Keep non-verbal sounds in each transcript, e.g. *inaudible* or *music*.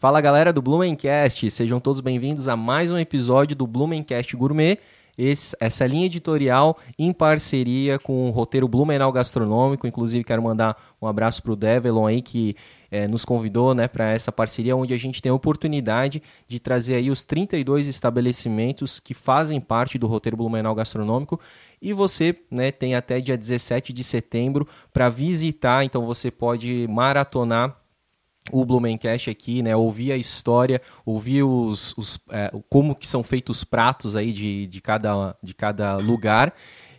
Fala galera do Blumencast, sejam todos bem-vindos a mais um episódio do Blumencast Gourmet. Esse, essa linha editorial em parceria com o roteiro Blumenau Gastronômico. Inclusive, quero mandar um abraço para o Develon aí, que é, nos convidou né, para essa parceria, onde a gente tem a oportunidade de trazer aí os 32 estabelecimentos que fazem parte do roteiro Blumenau Gastronômico. E você né, tem até dia 17 de setembro para visitar, então você pode maratonar o Blumencast aqui, né? Ouvir a história, ouvir os, os é, como que são feitos os pratos aí de, de, cada, de cada lugar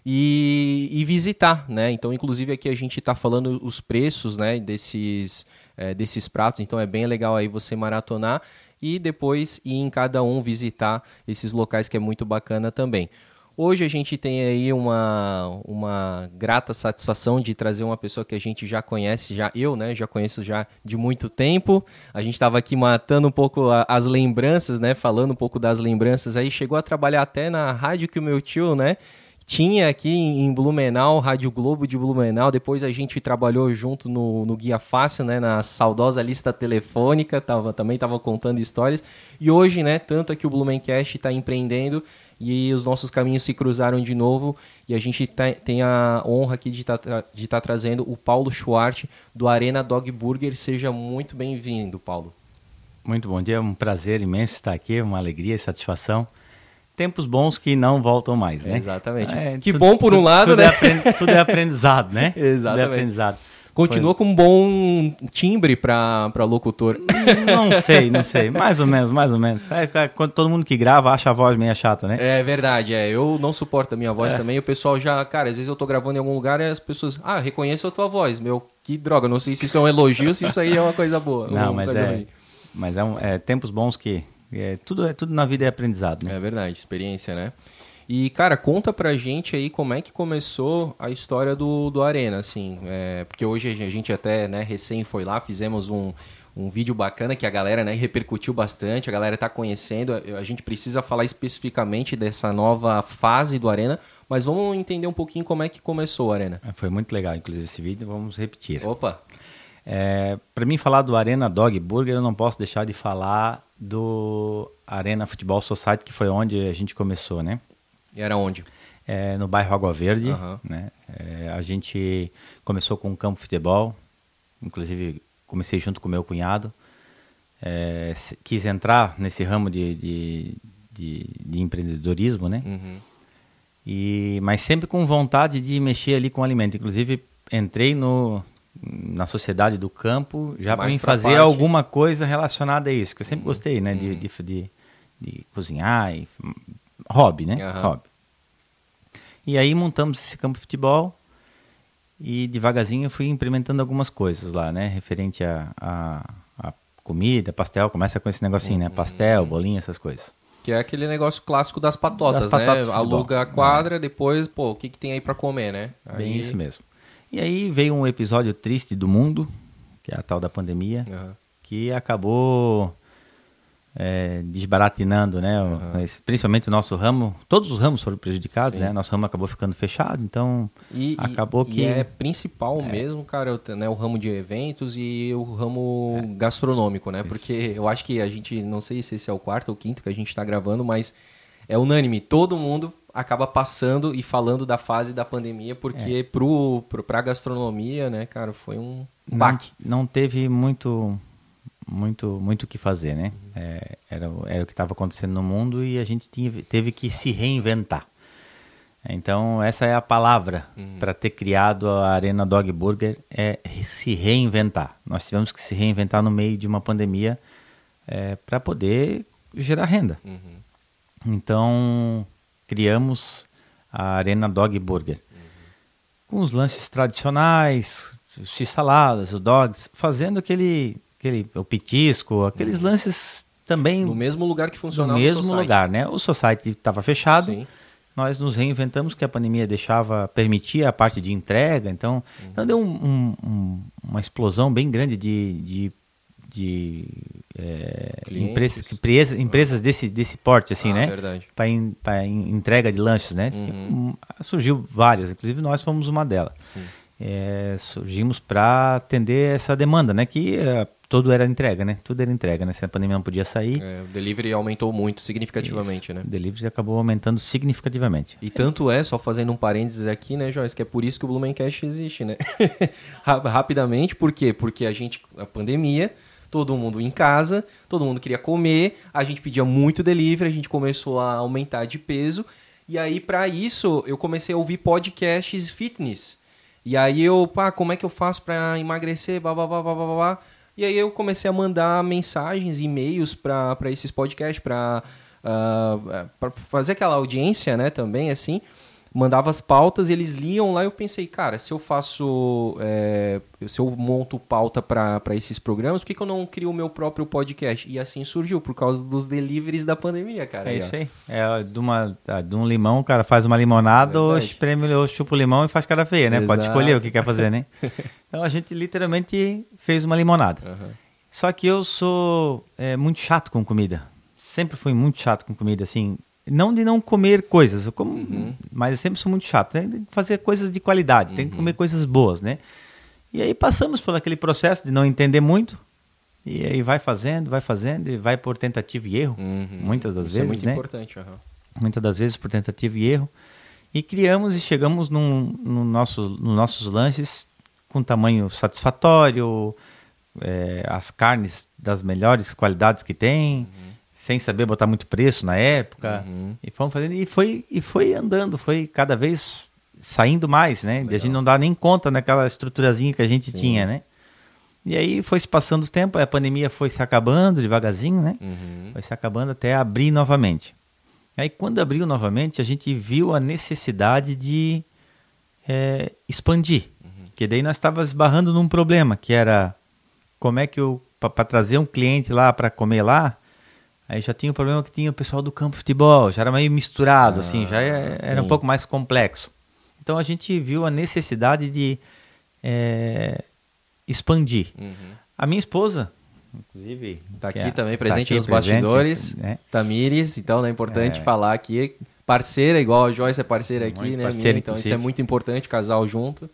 e, e visitar, né? Então, inclusive aqui a gente está falando os preços, né? Desses, é, desses pratos, então é bem legal aí você maratonar e depois ir em cada um visitar esses locais que é muito bacana também. Hoje a gente tem aí uma, uma grata satisfação de trazer uma pessoa que a gente já conhece, já eu, né, já conheço já de muito tempo. A gente estava aqui matando um pouco a, as lembranças, né, falando um pouco das lembranças aí. Chegou a trabalhar até na rádio que o meu tio, né, tinha aqui em Blumenau, Rádio Globo de Blumenau. Depois a gente trabalhou junto no, no Guia Fácil, né, na saudosa lista telefônica, tava, também estava contando histórias. E hoje, né, tanto aqui o Blumencast está empreendendo e os nossos caminhos se cruzaram de novo e a gente tem a honra aqui de estar tá, de tá trazendo o Paulo Schwartz do Arena Dog Burger. Seja muito bem-vindo, Paulo. Muito bom dia, é um prazer imenso estar aqui, uma alegria e satisfação. Tempos bons que não voltam mais, né? exatamente. É, que tudo, bom por um lado, tudo né? É tudo é aprendizado, né? exatamente. *laughs* Tudo é aprendizado. Continua com um bom timbre para locutor. Não sei, não sei. Mais ou menos, mais ou menos. É, é, quando todo mundo que grava acha a voz meio chata, né? É verdade, é. Eu não suporto a minha voz é. também. O pessoal já, cara, às vezes eu tô gravando em algum lugar e as pessoas, ah, reconheço a tua voz. Meu, que droga. Não sei se isso é um elogio, se isso aí é uma coisa boa. Não, mas é. Ruim. Mas é, um, é tempos bons que. É, tudo, é, tudo na vida é aprendizado, né? É verdade, experiência, né? E, cara, conta pra gente aí como é que começou a história do, do Arena, assim. É, porque hoje a gente até, né, recém foi lá, fizemos um, um vídeo bacana que a galera né, repercutiu bastante, a galera está conhecendo. A gente precisa falar especificamente dessa nova fase do Arena, mas vamos entender um pouquinho como é que começou o Arena. É, foi muito legal, inclusive, esse vídeo, vamos repetir. Opa! É, Para mim falar do Arena Dog Burger, eu não posso deixar de falar do Arena Futebol Society, que foi onde a gente começou, né? E era onde? É, no bairro Água Verde. Uhum. Né? É, a gente começou com um campo futebol, inclusive comecei junto com meu cunhado. É, quis entrar nesse ramo de, de, de, de empreendedorismo, né? Uhum. E, mas sempre com vontade de mexer ali com alimento. Inclusive, entrei no, na sociedade do campo já para fazer parte. alguma coisa relacionada a isso, que eu sempre uhum. gostei, né? De, uhum. de, de, de, cozinhar e hobby, né? Uhum. Hobby. E aí montamos esse campo de futebol e devagarzinho eu fui implementando algumas coisas lá, né? Referente a, a, a comida, pastel, começa com esse negocinho, né? uhum. né? Pastel, bolinha, essas coisas. Que é aquele negócio clássico das patotas, das patotas né? Aluga a quadra, é. depois, pô, o que, que tem aí para comer, né? Aí... Bem isso mesmo. E aí veio um episódio triste do mundo, que é a tal da pandemia, uhum. que acabou é, desbaratinando, né? Uhum. Principalmente o nosso ramo, todos os ramos foram prejudicados, Sim. né? Nosso ramo acabou ficando fechado, então e, acabou e, que... E é principal é. mesmo, cara, né? o ramo de eventos e o ramo é. gastronômico, né? Isso. Porque eu acho que a gente, não sei se esse é o quarto ou quinto que a gente está gravando, mas é unânime, todo mundo acaba passando e falando da fase da pandemia, porque é. pro, pro, pra gastronomia, né, cara, foi um baque. Não, não teve muito muito muito o que fazer, né? É, era, era o que estava acontecendo no mundo e a gente tinha, teve que se reinventar. Então essa é a palavra uhum. para ter criado a Arena Dog Burger é se reinventar. Nós tivemos que se reinventar no meio de uma pandemia é, para poder gerar renda. Uhum. Então criamos a Arena Dog Burger uhum. com os lanches tradicionais, os x-saladas, os dogs, fazendo aquele aquele o pitisco, aqueles uhum. lances também no mesmo lugar que funcionava no mesmo lugar, né? O society estava fechado. Sim. Nós nos reinventamos que a pandemia deixava permitia a parte de entrega, então, uhum. então deu um, um, uma explosão bem grande de, de, de é, empresas, empresas, empresas desse, desse porte, assim, ah, né? Para entrega de lanches, né? Uhum. surgiu várias, inclusive nós fomos uma delas. Sim. É, surgimos para atender essa demanda, né? Que é, tudo era entrega, né? Tudo era entrega, né? Se a pandemia não podia sair. É, o delivery aumentou muito, significativamente, isso. né? O delivery acabou aumentando significativamente. E tanto é, só fazendo um parênteses aqui, né, Joyce, que é por isso que o Blumencast existe, né? *laughs* Rapidamente, por quê? Porque a gente, a pandemia, todo mundo em casa, todo mundo queria comer, a gente pedia muito delivery, a gente começou a aumentar de peso. E aí, para isso, eu comecei a ouvir podcasts fitness. E aí eu, pá, como é que eu faço para emagrecer? Blá, blá, blá, blá, blá, blá. E aí eu comecei a mandar mensagens, e-mails para esses podcasts, para uh, fazer aquela audiência, né, também, assim mandava as pautas, eles liam lá. Eu pensei, cara, se eu faço, é, se eu monto pauta para esses programas, por que, que eu não crio o meu próprio podcast? E assim surgiu, por causa dos deliveries da pandemia, cara. É isso aí. É, de, uma, de um limão, o cara faz uma limonada, é ou espreme, ou chupa o limão e faz cara feia, né? Exato. Pode escolher o que quer fazer, né? *laughs* então a gente literalmente fez uma limonada. Uhum. Só que eu sou é, muito chato com comida. Sempre fui muito chato com comida, assim. Não de não comer coisas, eu como, uhum. mas eu sempre sou muito chato. Tem que fazer coisas de qualidade, uhum. tem que comer coisas boas, né? E aí passamos por aquele processo de não entender muito. E aí vai fazendo, vai fazendo, e vai por tentativa e erro, uhum. muitas das Isso vezes. é muito né? importante. Uhum. Muitas das vezes por tentativa e erro. E criamos e chegamos num, no nosso, nos nossos lanches com tamanho satisfatório, é, as carnes das melhores qualidades que tem. Uhum sem saber botar muito preço na época. Uhum. E fomos fazendo e foi e foi andando, foi cada vez saindo mais, né? E a gente não dá nem conta naquela estruturazinha que a gente Sim. tinha, né? E aí foi se passando o tempo, a pandemia foi se acabando devagarzinho, né? Uhum. Foi se acabando até abrir novamente. Aí quando abriu novamente, a gente viu a necessidade de é, expandir. Uhum. Que daí nós estávamos esbarrando num problema, que era como é que eu, para trazer um cliente lá para comer lá, Aí já tinha o problema que tinha o pessoal do campo de futebol, já era meio misturado, ah, assim, já é, era um pouco mais complexo. Então a gente viu a necessidade de é, expandir. Uhum. A minha esposa, inclusive. Está aqui é, também tá presente tá aqui nos presente, bastidores. Né? Tamires, então é importante é. falar aqui. Parceira, igual a Joyce é parceira aqui, né? Parceira, então inclusive. isso é muito importante, casal junto.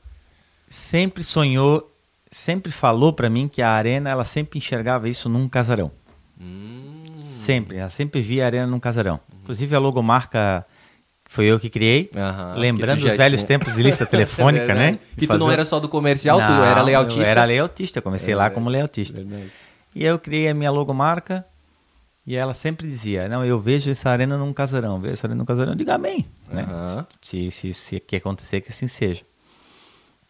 Sempre sonhou, sempre falou para mim que a arena ela sempre enxergava isso num casarão. Hum. Sempre, ela sempre via a arena num casarão. Inclusive a logomarca foi eu que criei, uhum, lembrando os velhos tinha. tempos de lista *laughs* telefônica, é né? Que tu não era só do comercial, não, tu era layoutista. Eu era layoutista, comecei é lá como layoutista. Verdade. E eu criei a minha logomarca e ela sempre dizia, não, eu vejo essa arena num casarão, vejo essa arena num casarão, diga amém, uhum. né? Se, se, se, que acontecer, que assim seja.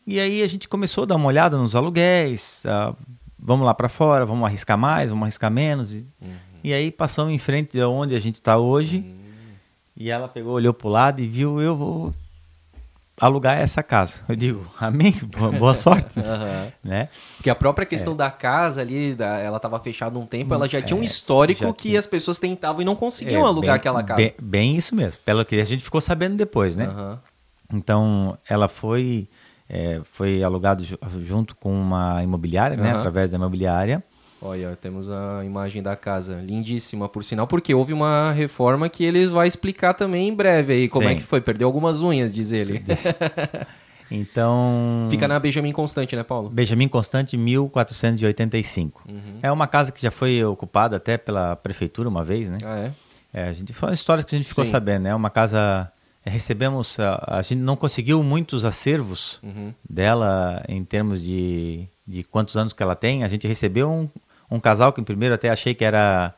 E aí a gente começou a dar uma olhada nos aluguéis, uh, vamos lá para fora, vamos arriscar mais, vamos arriscar menos. E, uhum. E aí passamos em frente de onde a gente está hoje. Hum. E ela pegou, olhou para o lado e viu, eu vou alugar essa casa. Eu digo, amém, boa *laughs* sorte. uhum. né? Porque a própria questão é. da casa ali, da, ela estava fechada um tempo, ela já tinha um é, histórico que tinha. as pessoas tentavam e não conseguiam é, alugar bem, aquela casa. Bem, bem, isso mesmo, pelo que a gente ficou sabendo depois, né? Uhum. Então, ela foi, é, foi alugada junto com uma imobiliária, né? Através da imobiliária. Olha, temos a imagem da casa, lindíssima por sinal, porque houve uma reforma que ele vai explicar também em breve aí como é Sim. é que foi. Perdeu algumas unhas, diz ele. Então. Fica na Benjamin Constante, né, Paulo? Benjamin Constante, 1485. Uhum. É uma casa que já foi ocupada até pela prefeitura uma vez, né? Ah, é? é a gente, foi uma história que a gente ficou Sim. sabendo, né? Uma casa. Recebemos. A, a, gente não conseguiu muitos acervos uhum. dela em termos de, de quantos anos que ela tem. A gente recebeu um, um casal que primeiro até achei que era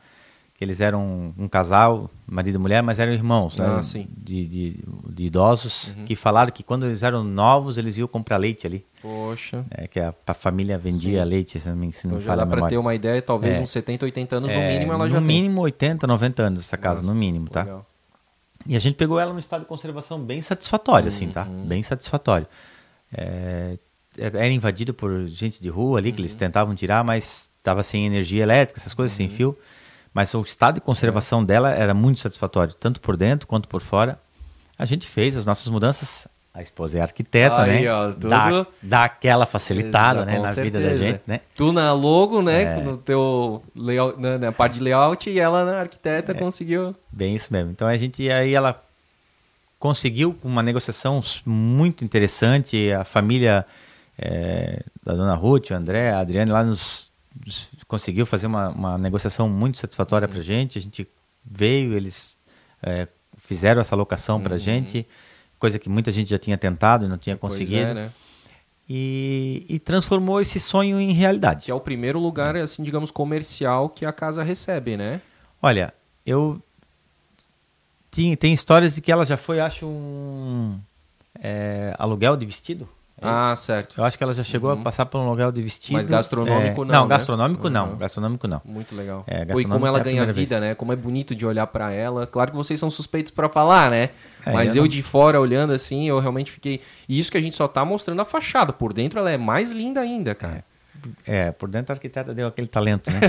que eles eram um, casal, marido e mulher, mas eram irmãos, né? Ah, sim. De, de, de idosos uhum. que falaram que quando eles eram novos eles iam comprar leite ali. Poxa. É, que a, a família vendia sim. leite, se não me, se não então, já dá para ter uma ideia, talvez é. uns 70, 80 anos é, no mínimo ela no já No mínimo 80, 90 anos essa casa, Nossa, no mínimo, tá? Legal. E a gente pegou ela no estado de conservação bem satisfatório, uhum. assim, tá? Uhum. Bem satisfatório. É, era invadido por gente de rua ali, que eles uhum. tentavam tirar, mas estava sem energia elétrica, essas coisas, uhum. sem fio. Mas o estado de conservação é. dela era muito satisfatório, tanto por dentro quanto por fora. A gente fez as nossas mudanças. A esposa é arquiteta, Aí, né? Ó, tudo... dá, dá aquela facilitada né, na certeza. vida da gente, né? Tu na logo, né? É. No teu layout, na, na, parte de layout e ela na arquiteta é. conseguiu. Bem isso mesmo. Então a gente aí ela conseguiu uma negociação muito interessante. A família é, da dona Ruth, o André, a Adriane lá nos conseguiu fazer uma, uma negociação muito satisfatória uhum. para a gente. A gente veio, eles é, fizeram essa locação uhum. para a gente, coisa que muita gente já tinha tentado e não tinha pois conseguido. É, né? E, e, transformou esse sonho em realidade. Que é o primeiro lugar, assim, digamos, comercial que a casa recebe, né? Olha, eu tinha, tem histórias de que ela já foi, acho, um é, aluguel de vestido. É ah, certo. Eu acho que ela já chegou uhum. a passar por um aluguel de vestido. Mas gastronômico é, não. Não, né? gastronômico uhum. não. Gastronômico não. Muito legal. É, e como ela é ganha vida, vez. né? Como é bonito de olhar para ela. Claro que vocês são suspeitos para falar, né? É, Mas eu, eu de fora olhando assim, eu realmente fiquei. E isso que a gente só tá mostrando a fachada. Por dentro ela é mais linda ainda, cara. É, por dentro a arquiteta deu aquele talento, né?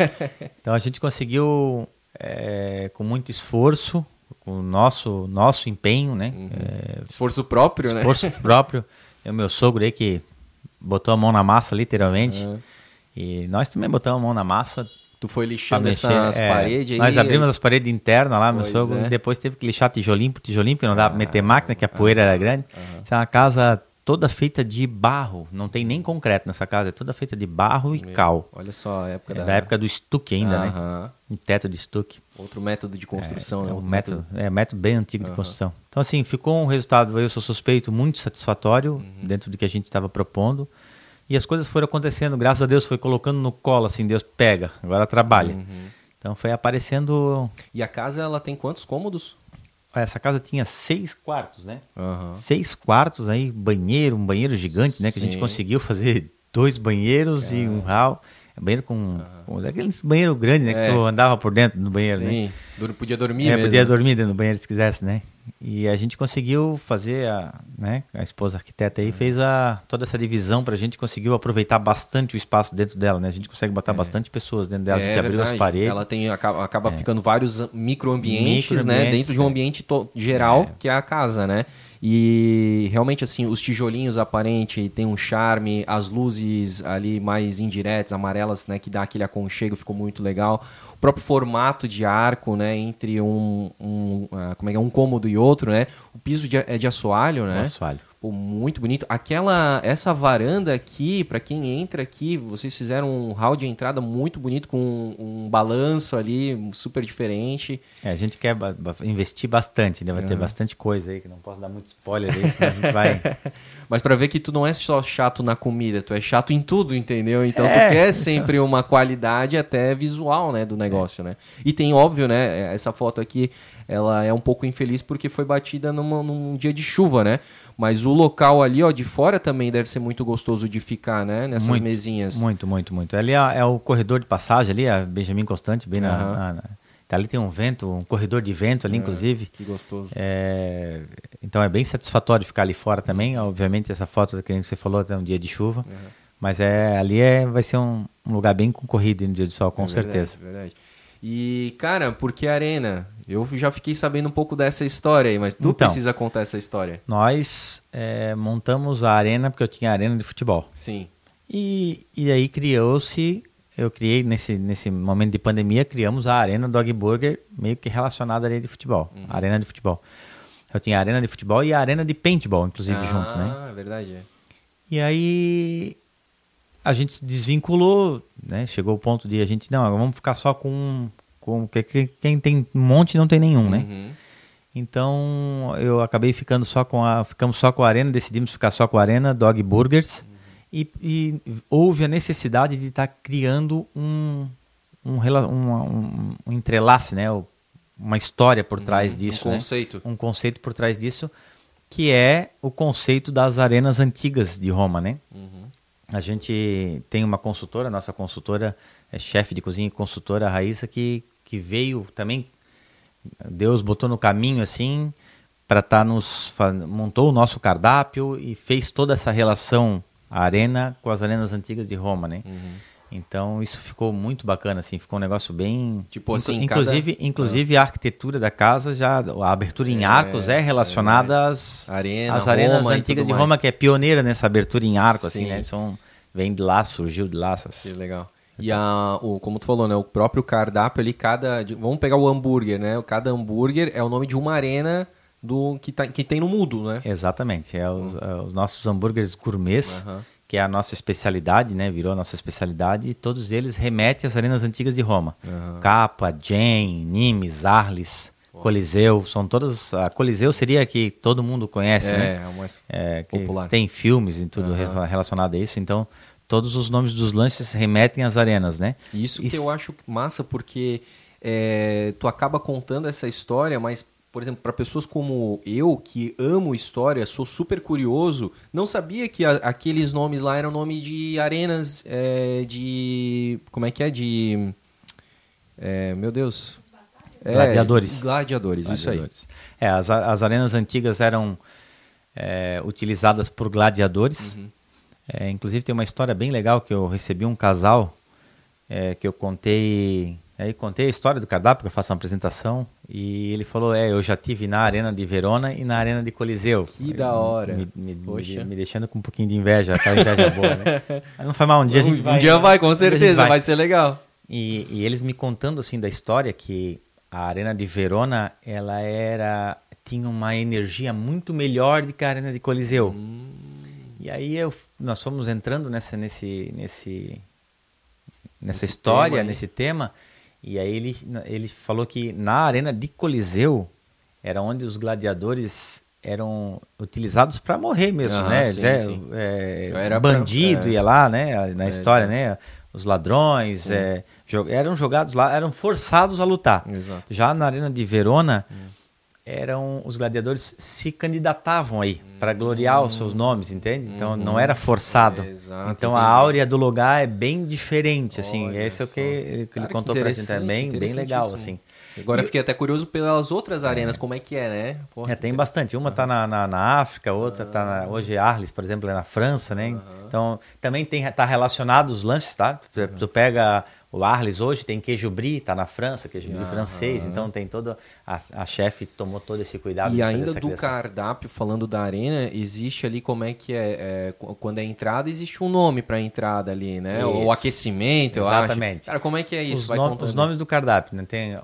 *laughs* então a gente conseguiu, é, com muito esforço, com o nosso, nosso empenho, né? Uhum. É, esforço próprio, esforço né? Esforço próprio. *laughs* É o meu sogro aí que botou a mão na massa, literalmente. Uhum. E nós também botamos a mão na massa. Tu foi lixando essas é, paredes aí? Nós abrimos as paredes internas lá, meu sogro, é. depois teve que lixar tijolinho por tijolinho, porque não dava ah, pra meter máquina, que a poeira era grande. Uhum. Isso é uma casa toda feita de barro, não tem nem concreto nessa casa, é toda feita de barro e Meu, cal. Olha só, a época é da... da época do estuque ainda, né? Em teto de estuque. Outro método de construção, é, né? É um método, método, é método bem antigo de construção. Então assim, ficou um resultado, eu sou suspeito, muito satisfatório uhum. dentro do que a gente estava propondo. E as coisas foram acontecendo, graças a Deus, foi colocando no colo assim, Deus pega, agora trabalha. Uhum. Então foi aparecendo. E a casa ela tem quantos cômodos? essa casa tinha seis quartos, né? Uhum. Seis quartos aí, banheiro, um banheiro gigante, né? Que Sim. a gente conseguiu fazer dois banheiros é. e um hall. Banheiro com, uhum. com aqueles banheiro grande, né? É. Que tu andava por dentro do banheiro, Sim. né? Podia dormir é, mesmo. podia dormir dentro do banheiro se quisesse, né? E a gente conseguiu fazer, a, né, a esposa arquiteta aí uhum. fez a, toda essa divisão para a gente conseguiu aproveitar bastante o espaço dentro dela, né? A gente consegue botar é. bastante pessoas dentro dela, é, a gente abriu as paredes. Ela tem, acaba, acaba é. ficando vários microambientes, micro né? Dentro de um ambiente geral, é. que é a casa, né? E realmente, assim, os tijolinhos aparente tem um charme, as luzes ali mais indiretas, amarelas, né, que dá aquele aconchego, ficou muito legal. O próprio formato de arco, né, entre um, um, uh, como é é, um cômodo e outro, né? O piso de, é de assoalho, né? Assoalho. Pô, muito bonito. Aquela, essa varanda aqui, para quem entra aqui, vocês fizeram um hall de entrada muito bonito com um, um balanço ali super diferente. É, a gente quer investir bastante, né? Vai uhum. ter bastante coisa aí que não posso dar muito spoiler aí, senão a gente vai. *laughs* Mas para ver que tu não é só chato na comida, tu é chato em tudo, entendeu? Então é. tu quer sempre uma qualidade até visual, né, do negócio, é. né? E tem óbvio, né? Essa foto aqui, ela é um pouco infeliz porque foi batida numa, num dia de chuva, né? Mas o local ali, ó, de fora também deve ser muito gostoso de ficar, né? Nessas muito, mesinhas. Muito, muito, muito. Ali é, é, o corredor de passagem ali, a Benjamin Constante, bem uhum. na, na, Ali tem um vento, um corredor de vento ali, é, inclusive. Que gostoso. É, então é bem satisfatório ficar ali fora também. Obviamente, essa foto que você falou é um dia de chuva. Uhum. Mas é, ali é, vai ser um, um lugar bem concorrido no dia de sol, com é certeza. Verdade, verdade. E, cara, por que Arena? Eu já fiquei sabendo um pouco dessa história aí, mas tu então, precisa contar essa história. Nós é, montamos a arena porque eu tinha arena de futebol. Sim. E, e aí criou-se, eu criei nesse, nesse momento de pandemia, criamos a Arena Dog Burger, meio que relacionada à arena de futebol. Uhum. Arena de futebol. Eu tinha a arena de futebol e a arena de paintball, inclusive, ah, junto, né? Ah, é verdade. E aí a gente se desvinculou, né? Chegou o ponto de a gente, não, vamos ficar só com com quem tem um monte não tem nenhum, né? Uhum. Então eu acabei ficando só com a ficamos só com a arena, decidimos ficar só com a arena Dog Burgers. E, e, houve a necessidade de estar tá criando um um, um, um, um, entrelace, né? Uma história por trás uhum. disso, um né? conceito, né? um conceito por trás disso que é o conceito das arenas antigas de Roma, né? Uhum. A gente tem uma consultora, nossa consultora é chefe de cozinha e consultora Raíssa que que veio também, Deus botou no caminho assim, para estar tá nos. montou o nosso cardápio e fez toda essa relação, a arena com as arenas antigas de Roma, né? Uhum. Então isso ficou muito bacana, assim, ficou um negócio bem. Tipo assim, inclusive, cada... inclusive a arquitetura da casa já, a abertura em é, arcos é relacionada é, às, Arena, às arenas Roma antigas de Roma, que é pioneira nessa abertura em arco, assim, Sim. assim, né? São, vem de lá, surgiu de lá. Essas... Que legal. E a, o, como tu falou, né? O próprio cardápio ali, cada. Vamos pegar o hambúrguer, né? Cada hambúrguer é o nome de uma arena do que, tá, que tem no mundo, né? Exatamente. É os, é os nossos hambúrgueres gourmets, uhum. que é a nossa especialidade, né? Virou a nossa especialidade. E todos eles remetem às arenas antigas de Roma. Uhum. Capa, Jane, Nimes, Arles, Coliseu. São todas... A Coliseu seria a que todo mundo conhece, é, né? É, o mais é, popular. Tem filmes e tudo uhum. relacionado a isso. Então, todos os nomes dos lanches remetem às arenas, né? Isso que eu acho massa, porque... É, tu acaba contando essa história, mas por exemplo, para pessoas como eu, que amo história, sou super curioso, não sabia que a, aqueles nomes lá eram nome de arenas é, de. Como é que é? De. É, meu Deus. É, gladiadores. gladiadores. Gladiadores, isso aí. É, as, as arenas antigas eram é, utilizadas por gladiadores. Uhum. É, inclusive tem uma história bem legal que eu recebi um casal que eu contei Aí contei a história do cardápio, que eu faço uma apresentação, e ele falou: É, eu já tive na Arena de Verona e na Arena de Coliseu. Que Aí, da hora. Me, me, me, me, deixando com um pouquinho de inveja, aquela inveja boa, né? *laughs* Mas não foi mal, um dia a gente vai. Um dia vai, com certeza, vai. vai. ser legal. E, e, eles me contando assim da história que a Arena de Verona, ela era. tinha uma energia muito melhor do que a Arena de Coliseu. Hum. E aí eu, nós fomos entrando nessa, nesse, nesse, nessa história, tema nesse tema. E aí ele, ele falou que na arena de Coliseu era onde os gladiadores eram utilizados para morrer mesmo, ah, né? Sim, é, sim. É, era bandido pra, é, ia lá, né? Na é, história, né? Os ladrões é, eram jogados lá, eram forçados a lutar. Exato. Já na arena de Verona hum eram os gladiadores se candidatavam aí hum. para gloriar os seus nomes, entende? Então uhum. não era forçado. Exato, então entendi. a áurea do lugar é bem diferente, assim. Olha Esse é o que ele, Cara, contou para gente, é bem, bem legal, assim. Agora e, fiquei até curioso pelas outras arenas, é. como é que é, né? Porra, é, tem bastante. Uma está na, na, na, África, outra está na, hoje Arles, por exemplo, é na França, né? Uhum. Então também tem tá relacionado os lanches, tá? Tu pega o Arles hoje tem queijo brie, está na França, queijo brie francês, então tem todo. A, a chefe tomou todo esse cuidado. E ainda do criação. cardápio, falando da arena, existe ali como é que é, é quando é entrada, existe um nome para entrada ali, né? Isso. O aquecimento, Exatamente. eu acho. Cara, como é que é isso? Os, nom os nomes do cardápio, né? Tem,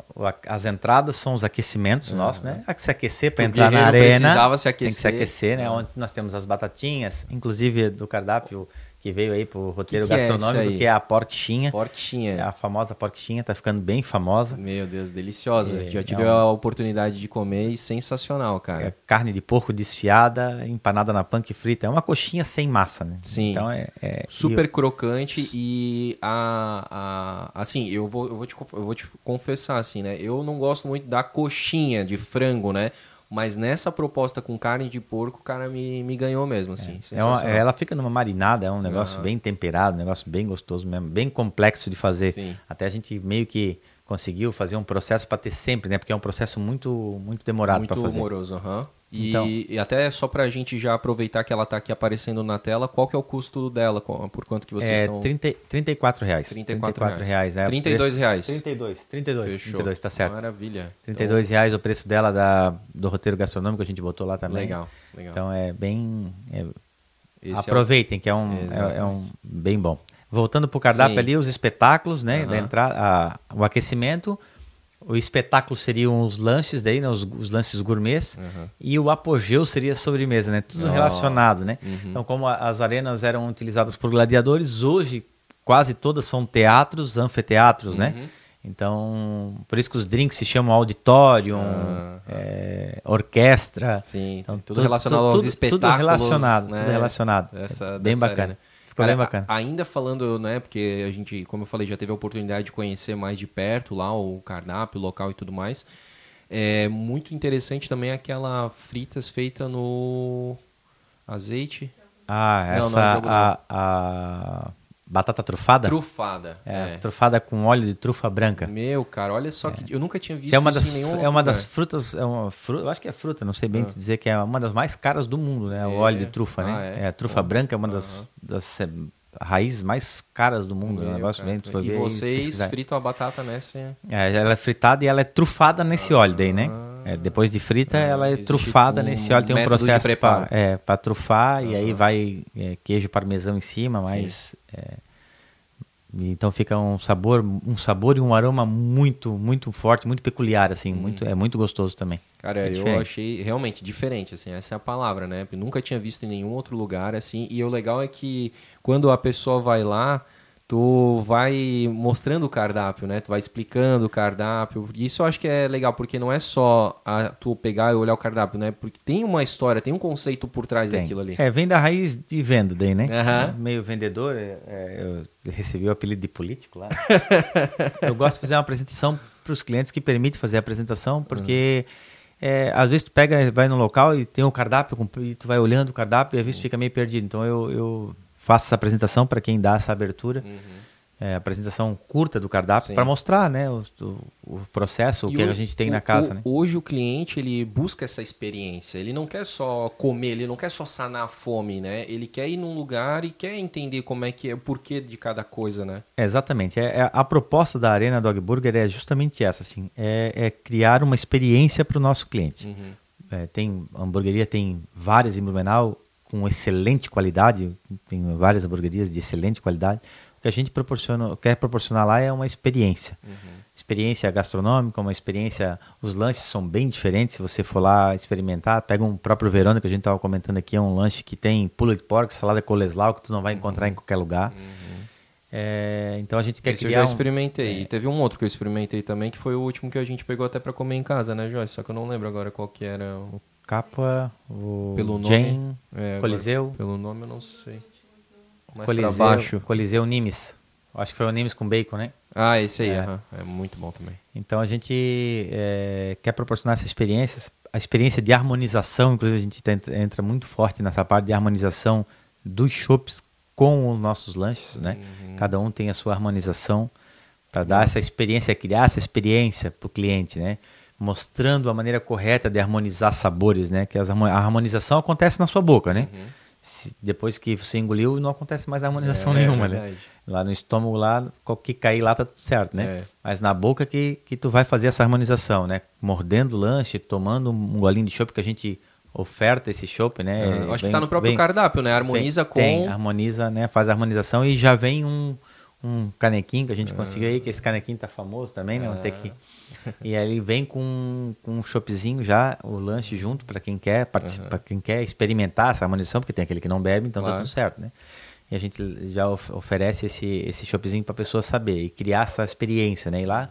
as entradas são os aquecimentos uhum. nossos, né? Há que se aquecer para entrar na arena. Precisava se aquecer. Tem que se aquecer, né? Uhum. Onde nós temos as batatinhas, inclusive do cardápio que veio aí pro roteiro que que é gastronômico, é que é a porquinha. Porquinha. É a famosa porquinha, tá ficando bem famosa. Meu Deus, deliciosa. É, Já tive é um... a oportunidade de comer e sensacional, cara. É carne de porco desfiada, empanada na panque frita. É uma coxinha sem massa, né? Sim. Então é, é... super e... crocante e a, a assim, eu vou eu vou te eu vou te confessar assim, né? Eu não gosto muito da coxinha de frango, né? Mas nessa proposta com carne de porco, o cara me, me ganhou mesmo, assim. É. é uma, ela fica numa marinada, é um negócio uhum. bem temperado, um negócio bem gostoso mesmo, bem complexo de fazer. Sim. Até a gente meio que conseguiu fazer um processo para ter sempre, né? Porque é um processo muito muito demorado para fazer. Muito moroso, aham. Uhum. E, então, e até só para a gente já aproveitar que ela está aqui aparecendo na tela, qual que é o custo dela? Por quanto que vocês é, estão... 30, 34 reais. 34, 34 reais. é 32 reais. 32, 32, Fechou. 32, tá certo. Maravilha. 32 então... reais o preço dela da, do roteiro gastronômico, a gente botou lá também. Legal, legal. Então é bem... É, aproveitem, é o... que é um, é, é, um bem bom. Voltando para o cardápio Sim. ali, os espetáculos, né? Uhum. Da entrada, a, o aquecimento o espetáculo seriam os lanches daí, né, os, os lanches gourmets, uhum. e o apogeu seria a sobremesa, né? Tudo oh. relacionado, né? Uhum. Então, como as arenas eram utilizadas por gladiadores, hoje quase todas são teatros, anfiteatros, né? uhum. né? Então, por isso que os drinks se chamam auditório, é, orquestra. Sim, então, tudo, tudo relacionado tudo, aos espetáculos. Tudo relacionado, né? tudo relacionado. Essa, é bem bacana. Arena. Cara, bem bacana. Ainda falando, né, porque a gente, como eu falei, já teve a oportunidade de conhecer mais de perto lá o cardápio, o local e tudo mais. É muito interessante também aquela fritas feita no azeite. Ah, essa não, não, a, a Batata trufada? Trufada. É, é, trufada com óleo de trufa branca. Meu, cara, olha só é. que eu nunca tinha visto é uma das, nenhum É uma das frutas, é uma fruta, eu acho que é fruta, não sei bem ah. te dizer que é uma das mais caras do mundo, né? O é. óleo de trufa, né? ah, né? É, a trufa branca é uma das, das é, raízes mais caras do mundo. Meu, é um negócio bem, tu e vocês fritam a batata nessa? É, ela é fritada e ela é trufada nesse ah, óleo daí, né? É, depois de frita, ah, ela é trufada um nesse óleo. Tem um processo para é, trufar e aí vai queijo parmesão em cima, mas Então fica um sabor, um sabor e um aroma muito, muito forte, muito peculiar, assim, hum. muito, é muito gostoso também. Cara, é eu achei realmente diferente, assim, essa é a palavra, né? Eu nunca tinha visto em nenhum outro lugar, assim, e o legal é que quando a pessoa vai lá, tu vai mostrando o cardápio, né? Tu vai explicando o cardápio. Isso eu acho que é legal, porque não é só a, tu pegar e olhar o cardápio, né? Porque tem uma história, tem um conceito por trás tem. daquilo ali. É, vem da raiz de venda daí, né? Uhum. Meio vendedor, é, é, eu recebi o apelido de político lá. eu gosto de fazer uma apresentação para os clientes que permite fazer a apresentação, porque... Uhum. É, às vezes tu pega, vai no local e tem um cardápio, e tu vai olhando o cardápio e às vezes fica meio perdido. Então eu, eu faço essa apresentação para quem dá essa abertura. Uhum. É, apresentação curta do cardápio para mostrar né, o, o, processo, e o que o, a gente tem o, na casa. Né? Hoje o cliente ele busca essa experiência. Ele não quer só comer, ele não quer só sanar a fome, né? Ele quer ir num lugar e quer entender como é que é o porquê de cada coisa, né? É, exatamente. É, a proposta da Arena Dog Burger é justamente essa, assim, é, é criar uma experiência para o nosso cliente. Uhum. É, tem a hamburgueria tem várias em Blumenau com excelente qualidade, tem várias hamburguerias de excelente qualidade. O que a gente proporciona, quer proporcionar lá é uma experiência. Uhum. Experiência gastronômica, uma experiência. Os lanches são bem diferentes. Se você for lá experimentar, pega um próprio Verona que a gente estava comentando aqui, é um lanche que tem pula de porco, salada coleslau, que tu não vai uhum. encontrar em qualquer lugar. Uhum. É, então a gente quer Esse criar. eu já experimentei. Um... E teve um outro que eu experimentei também, que foi o último que a gente pegou até para comer em casa, né, Joyce? Só que eu não lembro agora qual que era o Capua, o pelo Jane, é, Coliseu. Agora, pelo nome eu não sei. Mais Coliseu, baixo. Coliseu Nimes. Acho que foi o Nimes com bacon, né? Ah, esse aí, é, uh -huh. é muito bom também. Então a gente é, quer proporcionar essa experiência, a experiência de harmonização, inclusive a gente entra muito forte nessa parte de harmonização dos shops com os nossos lanches, né? Uhum. Cada um tem a sua harmonização para dar essa experiência, criar essa experiência para o cliente, né? Mostrando a maneira correta de harmonizar sabores, né? Que a harmonização acontece na sua boca, né? Uhum. Se, depois que você engoliu, não acontece mais harmonização é, nenhuma, é né? Lá no estômago, lá, que cair lá tá tudo certo, né? É. Mas na boca que, que tu vai fazer essa harmonização, né? Mordendo o lanche, tomando um golinho de chopp que a gente oferta esse chopp, né? Uhum. Acho vem, que tá no próprio vem, cardápio, né? Harmoniza vem, com... Tem, harmoniza, né? Faz a harmonização e já vem um, um canequinho que a gente uhum. conseguiu aí, que esse canequinho tá famoso também, né? Ter que e aí ele vem com, com um choppzinho já, o lanche junto para quem quer participar, uhum. quem quer experimentar essa harmonização, porque tem aquele que não bebe, então tá claro. tá tudo certo, né? E a gente já oferece esse esse choppzinho para a pessoa saber e criar essa experiência, né? E lá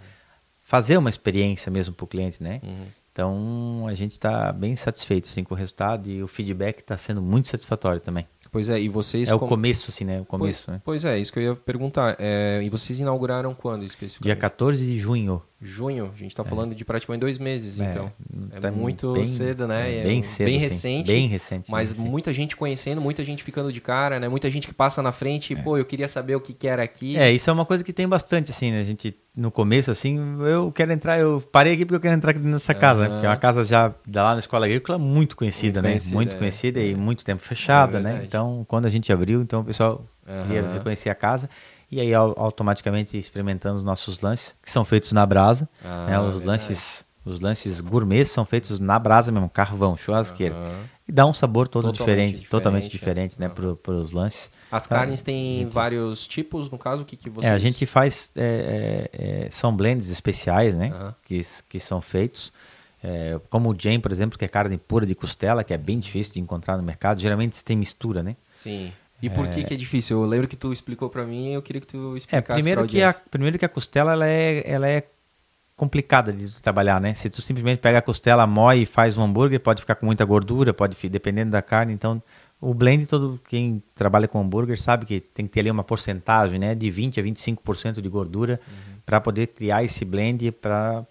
fazer uma experiência mesmo para o cliente, né? Uhum. Então a gente está bem satisfeito assim, com o resultado e o feedback está sendo muito satisfatório também. Pois é, e vocês... É o começo, assim, né? O começo, pois, né? Pois é, isso que eu ia perguntar. É, e vocês inauguraram quando, especificamente? Dia 14 de junho. Junho? A gente está é. falando de praticamente dois meses, é, então. É tá muito bem, cedo, né? É bem cedo, Bem sim. recente. Bem recente. Mas bem muita gente conhecendo, muita gente ficando de cara, né? Muita gente que passa na frente e, é. pô, eu queria saber o que, que era aqui. É, isso é uma coisa que tem bastante, assim, né? A gente, no começo, assim, eu quero entrar, eu parei aqui porque eu quero entrar aqui nessa casa, né? Porque é uma casa já lá na Escola Agrícola muito conhecida, muito né? Conhecida, muito conhecida e muito tempo fechada, né? Então, quando a gente abriu abriu, então o pessoal uhum. queria reconhecer a casa. E aí, automaticamente, experimentando os nossos lanches, que são feitos na brasa. Ah, né? Os lanches os lanches gourmets são feitos na brasa mesmo, carvão, churrasqueira. Uhum. E dá um sabor todo totalmente diferente, diferente, totalmente diferente, né, uhum. para os lanches. As carnes têm gente... vários tipos, no caso, o que, que vocês... É, a gente faz, é, é, é, são blends especiais, né, uhum. que, que são feitos. É, como o jam, por exemplo, que é carne pura de costela, que é bem difícil de encontrar no mercado. Geralmente tem mistura, né? Sim. E por é... que, que é difícil? Eu lembro que tu explicou para mim e eu queria que tu é, explicasse é, primeiro que a Primeiro que a costela ela é, ela é complicada de trabalhar, né? Se tu simplesmente pega a costela, moe e faz um hambúrguer, pode ficar com muita gordura, pode dependendo da carne. Então, o blend, todo quem trabalha com hambúrguer sabe que tem que ter ali uma porcentagem, né? De 20 a 25% de gordura uhum. para poder criar esse blend para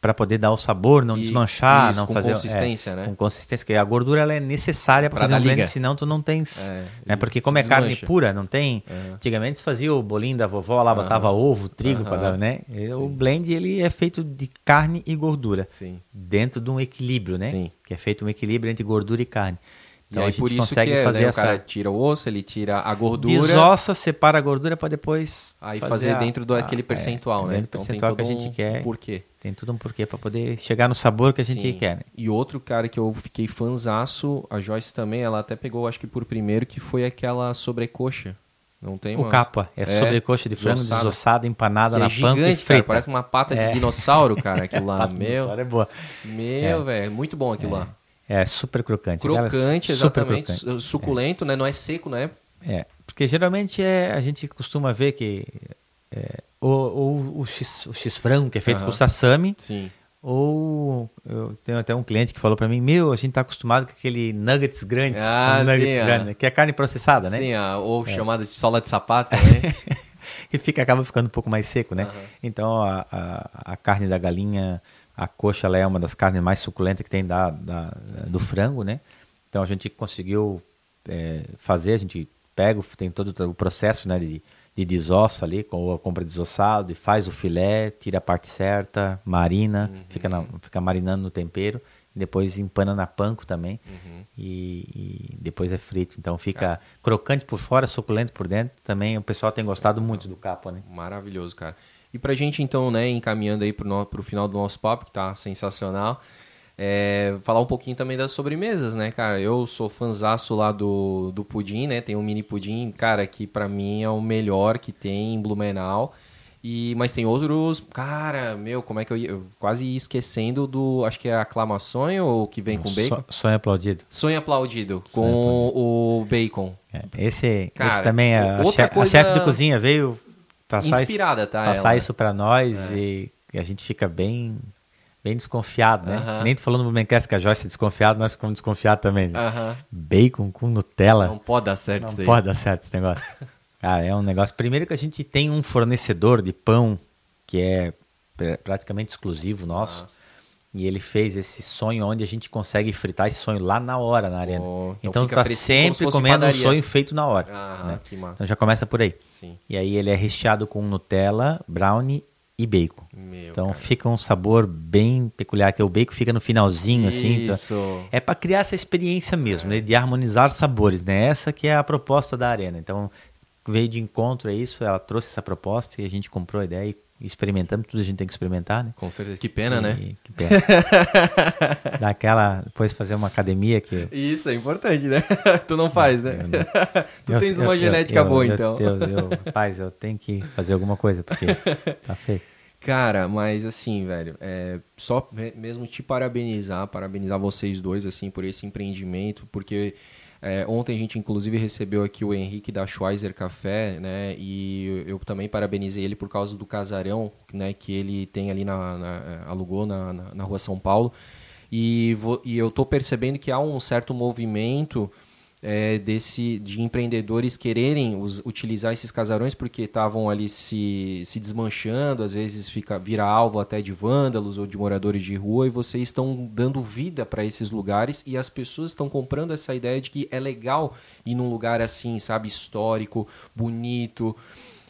para poder dar o sabor, não e, desmanchar, isso, não com fazer consistência, é, né? Com consistência, porque a gordura ela é necessária para fazer um blend, senão tu não tens, é, né? Porque como é desmancha. carne pura, não tem. Uhum. Antigamente se fazia o bolinho da vovó lá, botava uhum. ovo, trigo uhum. para né? Sim. O blend ele é feito de carne e gordura, Sim. dentro de um equilíbrio, né? Sim. Que é feito um equilíbrio entre gordura e carne. Então e aí, a gente por isso consegue que é, fazer né? essa... o cara tira o osso, ele tira a gordura. Desossa, separa a gordura para depois aí fazer, fazer dentro daquele percentual, é, né? Dentro do então percentual que a gente um quer. Porquê? Tem tudo um porquê para poder chegar no sabor que a gente Sim. quer. Né? E outro cara que eu fiquei fanzaço, a Joyce também, ela até pegou, acho que por primeiro, que foi aquela sobrecoxa. Não tem O mais. capa é, É, sobrecoxa de frango desossada. desossada, empanada Que na é panko e gigante, frita. cara. Parece uma pata de dinossauro, cara, *laughs* aquilo lá. A meu, dinossauro é boa. meu, velho. Muito bom aquilo lá. É super crocante. Crocante, super exatamente. crocante. su- Suculento, né? Não é seco, né? É, porque geralmente é, a gente costuma ver que é, ou, ou o X, o X frango que é feito com sassami, Sim. ou eu tenho até um cliente que falou pra mim, meu, a gente tá acostumado com aquele nuggets grande, Ah, nuggets sim, grande, ah. que é carne processada, né? Sim, a, ou chamada de sola de sapato *laughs* também. e fica acaba ficando um pouco mais seco, né? Então a, a, a carne da galinha, a coxa, é uma das carnes mais suculentas que tem da, da- do frango, né? Então a gente conseguiu é, fazer, a gente pega, tem todo o processo, né? De, de desosso ali, com a compra desossado, e faz o filé, tira a parte certa, marina, fica, na- fica marinando no tempero, depois empana na panko também, e, e depois é frito. Então fica crocante por fora, suculento por dentro. Também o pessoal tem gostado muito do capa, né? Maravilhoso, cara. E pra gente, então, né, encaminhando aí pro, no, pro final do nosso papo, que tá sensacional, é, falar um pouquinho também das sobremesas, né, cara? Eu sou fanzaço lá do, do pudim, né? Tem um mini pudim, cara, que pra mim é o melhor que tem em Blumenau. E, mas tem outros, cara, meu, como é que eu ia? eu quase ia esquecendo do, acho que é aclamações ou que vem com bacon? So- sonho aplaudido. Sonho aplaudido, com Sonho o bacon. É, esse, Cara, esse também, a, outra che- coisa- a chefe de cozinha veio passar, Inspirada, isso, tá, passar ela? isso pra nós e a gente fica bem, bem desconfiado, né? Aham. Nem tô falando no Bencast que a Joyce é desconfiado, nós ficamos desconfiados também. né? Aham. Bacon com Nutella. Não pode dar certo Não isso aí. pode dar certo esse negócio. *laughs* Cara, é um negócio. Primeiro que a gente tem um fornecedor de pão que é pr- praticamente exclusivo nosso. Nossa. E ele fez esse sonho onde a gente consegue fritar esse sonho lá na hora na arena. Oh, então então tu tá se sempre fosse comendo um padaria. sonho feito na hora. Aham, né? que massa. Então já começa por aí. Sim. E aí ele é recheado com Nutella, brownie e bacon. Meu, então cara. fica um sabor bem peculiar, que o bacon fica no finalzinho, assim. então- Isso. é para criar essa experiência mesmo, né, de harmonizar sabores, né? Essa que é a proposta da arena. Então veio de encontro a isso, ela trouxe essa proposta e a gente comprou a ideia e experimentamos tudo a gente tem que experimentar, né? Com certeza. Que pena, E- né? Que pena. *laughs* Daquela depois fazer uma academia que Isso, é importante, né? *laughs* tu não faz, né? eu não- *laughs* tu Eu- tens eu- uma eu- genética boa, então. Eu, eu, rapaz, eu tenho que fazer alguma coisa porque tá feio. Cara, mas assim, velho, é, só me- mesmo te parabenizar, parabenizar vocês dois, assim, por esse empreendimento, porque é, ontem a gente, inclusive, recebeu aqui o Henrique da Schweizer Café, né, e eu também parabenizei ele por causa do casarão, né, que ele tem ali na, na- é, alugou na, na, na rua São Paulo, e, e eu tô percebendo que há um certo movimento é, desse de empreendedores quererem us- utilizar esses casarões porque estavam ali se, se desmanchando, às vezes fica vira alvo até de vândalos ou de moradores de rua e vocês estão dando vida para esses lugares e as pessoas estão comprando essa ideia de que é legal ir num lugar assim, sabe, histórico, bonito.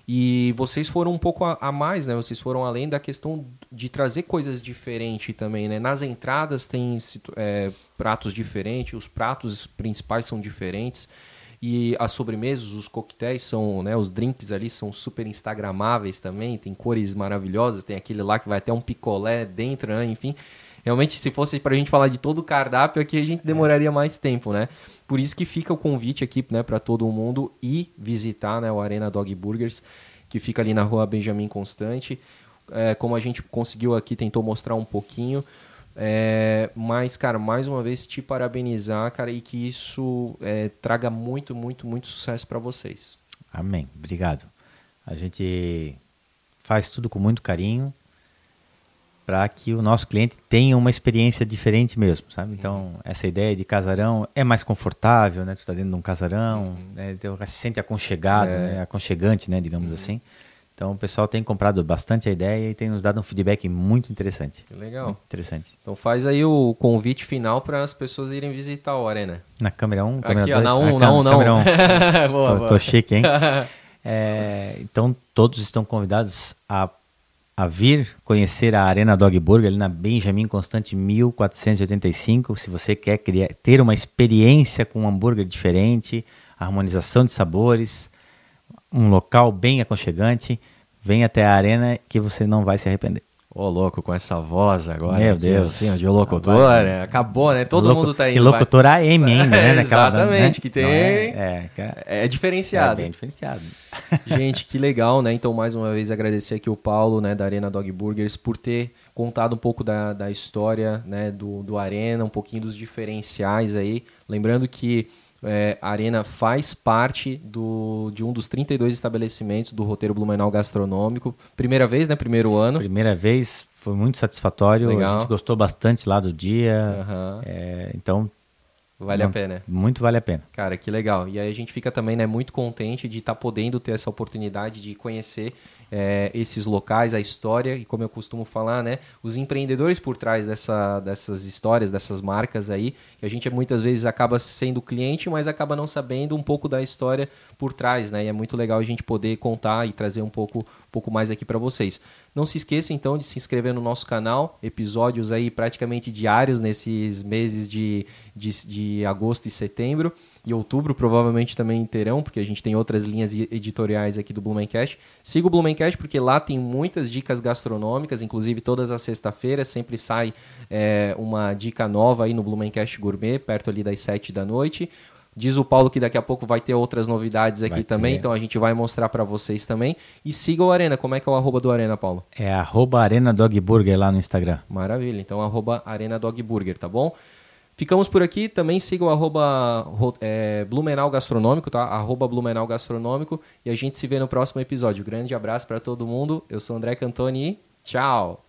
E vocês foram um pouco a, a mais, né? Vocês foram além da questão de trazer coisas diferentes também, né? Nas entradas tem é, pratos diferentes, os pratos principais são diferentes. E as sobremesas, os coquetéis são, né? Os drinks ali são super instagramáveis também, tem cores maravilhosas, tem aquele lá que vai até um picolé dentro, né? Enfim, realmente se fosse pra gente falar de todo o cardápio aqui, a gente demoraria mais tempo, né? Por isso que fica o convite aqui, né, para todo mundo ir visitar, né, o Arena Dog Burgers, que fica ali na Rua Benjamin Constante. É, como a gente conseguiu aqui, tentou mostrar um pouquinho. É, mas, cara, mais uma vez te parabenizar, cara, e que isso é, traga muito, muito, muito sucesso para vocês. Amém. Obrigado. A gente faz tudo com muito carinho para que o nosso cliente tenha uma experiência diferente mesmo, sabe? Então, essa ideia de casarão é mais confortável, né? Tu está dentro de um casarão, né? Então, se sente aconchegado, É. né? aconchegante, né? Digamos assim. Então, o pessoal tem comprado bastante a ideia e tem nos dado um feedback muito interessante. Legal. Muito interessante. Então faz aí o convite final para as pessoas irem visitar o Arena. Na câmera 1, um, câmera Aqui, ó, 2, na 1, um, na 1, na 1. câmera *laughs* 1. boa, tô, boa. tô chique, hein? *laughs* É, então, todos estão convidados a, a vir conhecer a Arena Dog Burger ali na Benjamin Constante 1485. Se você quer criar, ter uma experiência com um hambúrguer diferente, harmonização de sabores, um local bem aconchegante, vem até a Arena que você não vai se arrepender. Ô, oh, louco, com essa voz agora. Meu Deus. Assim, de locutor, né? Acabou, né? Todo mundo tá indo. E locutor vai... AM ainda, né? *laughs* Exatamente, né? que tem. É, é, é, diferenciado. É bem diferenciado. *laughs* Gente, que legal, né? Então, mais uma vez, agradecer aqui o Paulo, né, da Arena Dog Burgers, por ter contado um pouco da, da história, né, do, do Arena, um pouquinho dos diferenciais aí. Lembrando que é, a Arena faz parte do, de um dos 32 estabelecimentos do roteiro Blumenau Gastronômico. Primeira vez, né? Primeiro ano. Primeira vez, foi muito satisfatório. Legal. A gente gostou bastante lá do dia. Uhum. É, então. Vale não, a pena. Muito vale a pena. Cara, que legal. E aí a gente fica também né, muito contente de estar tá podendo ter essa oportunidade de conhecer é, esses locais, a história e como eu costumo falar, né, os empreendedores por trás dessa, dessas histórias, dessas marcas aí, que a gente muitas vezes acaba sendo cliente, mas acaba não sabendo um pouco da história por trás, né? E é muito legal a gente poder contar e trazer um pouco, pouco mais aqui para vocês. Não se esqueça então de se inscrever no nosso canal, episódios aí praticamente diários nesses meses de, de, de agosto e setembro e outubro provavelmente também terão, porque a gente tem outras linhas editoriais aqui do Blumencast. Siga o Blumencast porque lá tem muitas dicas gastronômicas, inclusive todas as sexta-feiras sempre sai é, uma dica nova aí no Blumencast Gourmet, perto ali das sete da noite. Diz o Paulo que daqui a pouco vai ter outras novidades aqui vai também, ter. então a gente vai mostrar para vocês também. E siga o Arena, como é que é o arroba do Arena, Paulo? É arroba Arena Dog Burger lá no Instagram. Maravilha, então arroba Arena Dog Burger, tá bom? Ficamos por aqui. Também sigam arroba é, Blumenau Gastronômico, tá? Arroba Blumenau Gastronômico. E a gente se vê no próximo episódio. Grande abraço para todo mundo. Eu sou André Cantoni. Tchau!